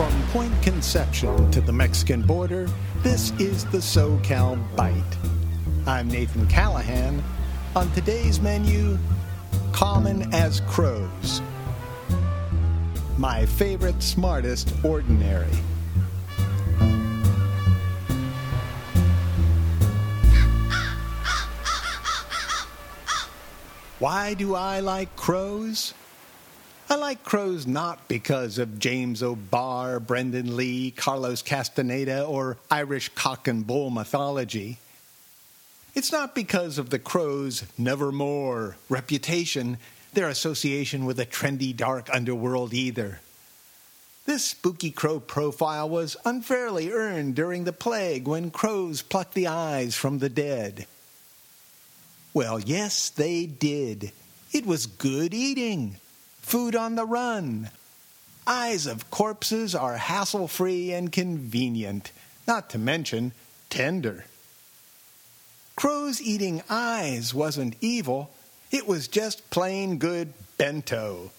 From Point Conception to the Mexican border, this is the SoCal Byte. I'm Nathan Callahan. On today's menu, common as crows. My favorite, smartest, ordinary. Why do I like crows? I like crows not because of James O'Barr, Brandon Lee, Carlos Castaneda, or Irish cock and bull mythology. It's not because of the crow's nevermore reputation, their association with a trendy dark underworld either. This spooky crow profile was unfairly earned during the plague when crows plucked the eyes from the dead. Well, yes, they did. It was good eating. Food on the run. Eyes of corpses are hassle free and convenient, not to mention tender. Crows eating eyes wasn't evil, it was just plain good bento.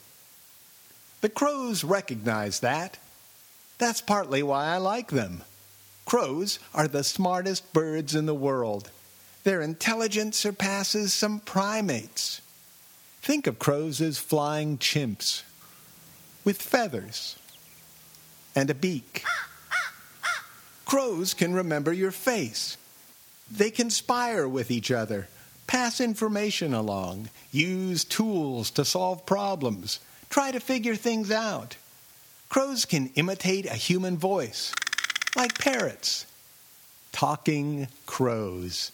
The crows recognize that. That's partly why I like them. Crows are the smartest birds in the world. Their intelligence surpasses some primates. Think of crows as flying chimps with feathers and a beak. Crows can remember your face. They conspire with each other, pass information along, use tools to solve problems, try to figure things out. Crows can imitate a human voice, like parrots. Talking crows.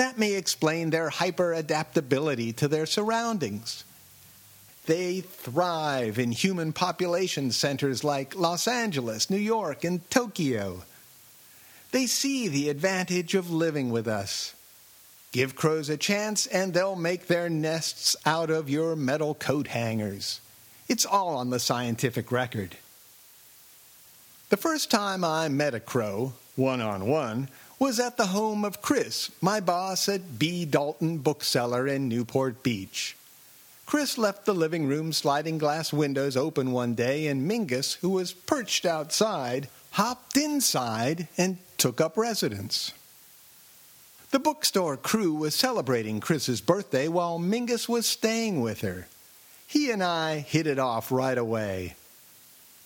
That may explain their hyper adaptability to their surroundings. They thrive in human population centers like Los Angeles, New York, and Tokyo. They see the advantage of living with us. Give crows a chance, and they'll make their nests out of your metal coat hangers. It's all on the scientific record. The first time I met a crow, one on one, was at the home of Chris, my boss at B. Dalton Bookseller in Newport Beach. Chris left the living room sliding glass windows open one day, and Mingus, who was perched outside, hopped inside and took up residence. The bookstore crew was celebrating Chris's birthday while Mingus was staying with her. He and I hit it off right away.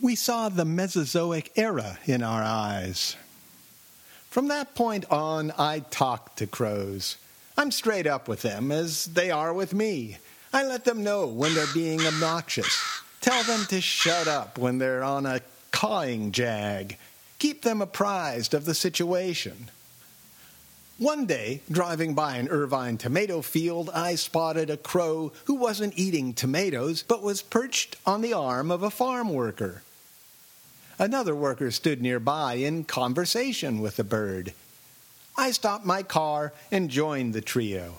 We saw the Mesozoic era in our eyes. From that point on, I talk to crows. I'm straight up with them, as they are with me. I let them know when they're being obnoxious. Tell them to shut up when they're on a cawing jag. Keep them apprised of the situation. One day, driving by an Irvine tomato field, I spotted a crow who wasn't eating tomatoes but was perched on the arm of a farm worker. Another worker stood nearby in conversation with the bird. I stopped my car and joined the trio.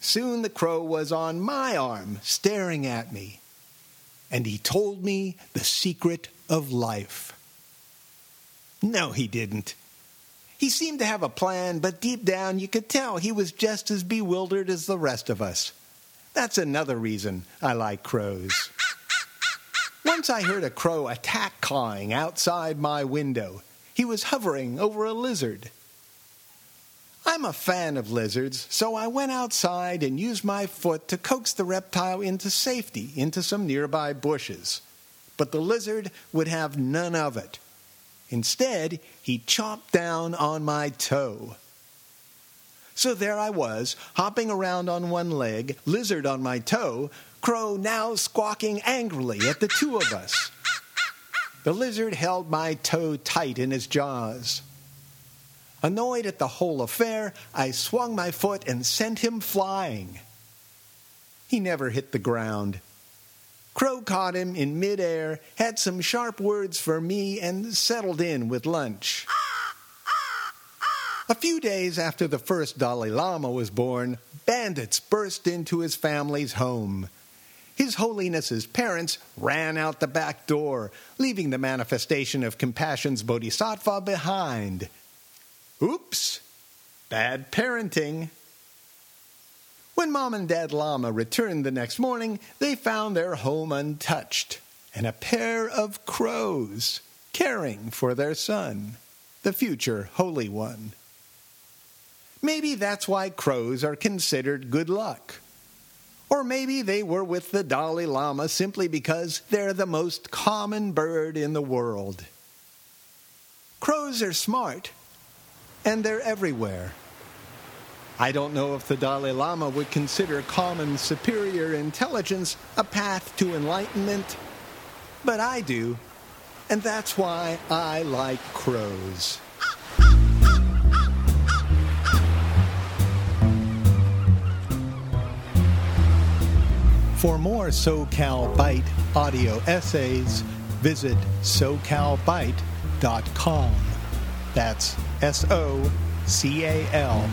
Soon the crow was on my arm, staring at me. And he told me the secret of life. No, he didn't. He seemed to have a plan, but deep down you could tell he was just as bewildered as the rest of us. That's another reason I like crows. Once I heard a crow attack cawing outside my window. He was hovering over a lizard. I'm a fan of lizards, so I went outside and used my foot to coax the reptile into safety into some nearby bushes. But the lizard would have none of it. Instead, he chomped down on my toe. So there I was, hopping around on one leg, lizard on my toe, crow now squawking angrily at the two of us. The lizard held my toe tight in his jaws. Annoyed at the whole affair, I swung my foot and sent him flying. He never hit the ground. Crow caught him in midair, had some sharp words for me, and settled in with lunch. A few days after the first Dalai Lama was born, bandits burst into his family's home. His Holiness's parents ran out the back door, leaving the manifestation of compassion's bodhisattva behind. Oops! Bad parenting. When Mom and Dad Lama returned the next morning, they found their home untouched and a pair of crows caring for their son, the future Holy One. Maybe that's why crows are considered good luck. Or maybe they were with the Dalai Lama simply because they're the most common bird in the world. Crows are smart, and they're everywhere. I don't know if the Dalai Lama would consider common superior intelligence a path to enlightenment, but I do, and that's why I like crows. For more SoCal Byte audio essays, visit socalbyte.com. That's S O C A L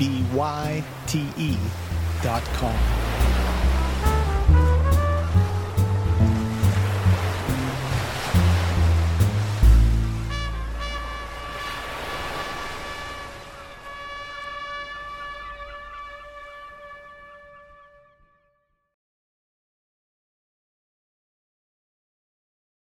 B Y T E dot com.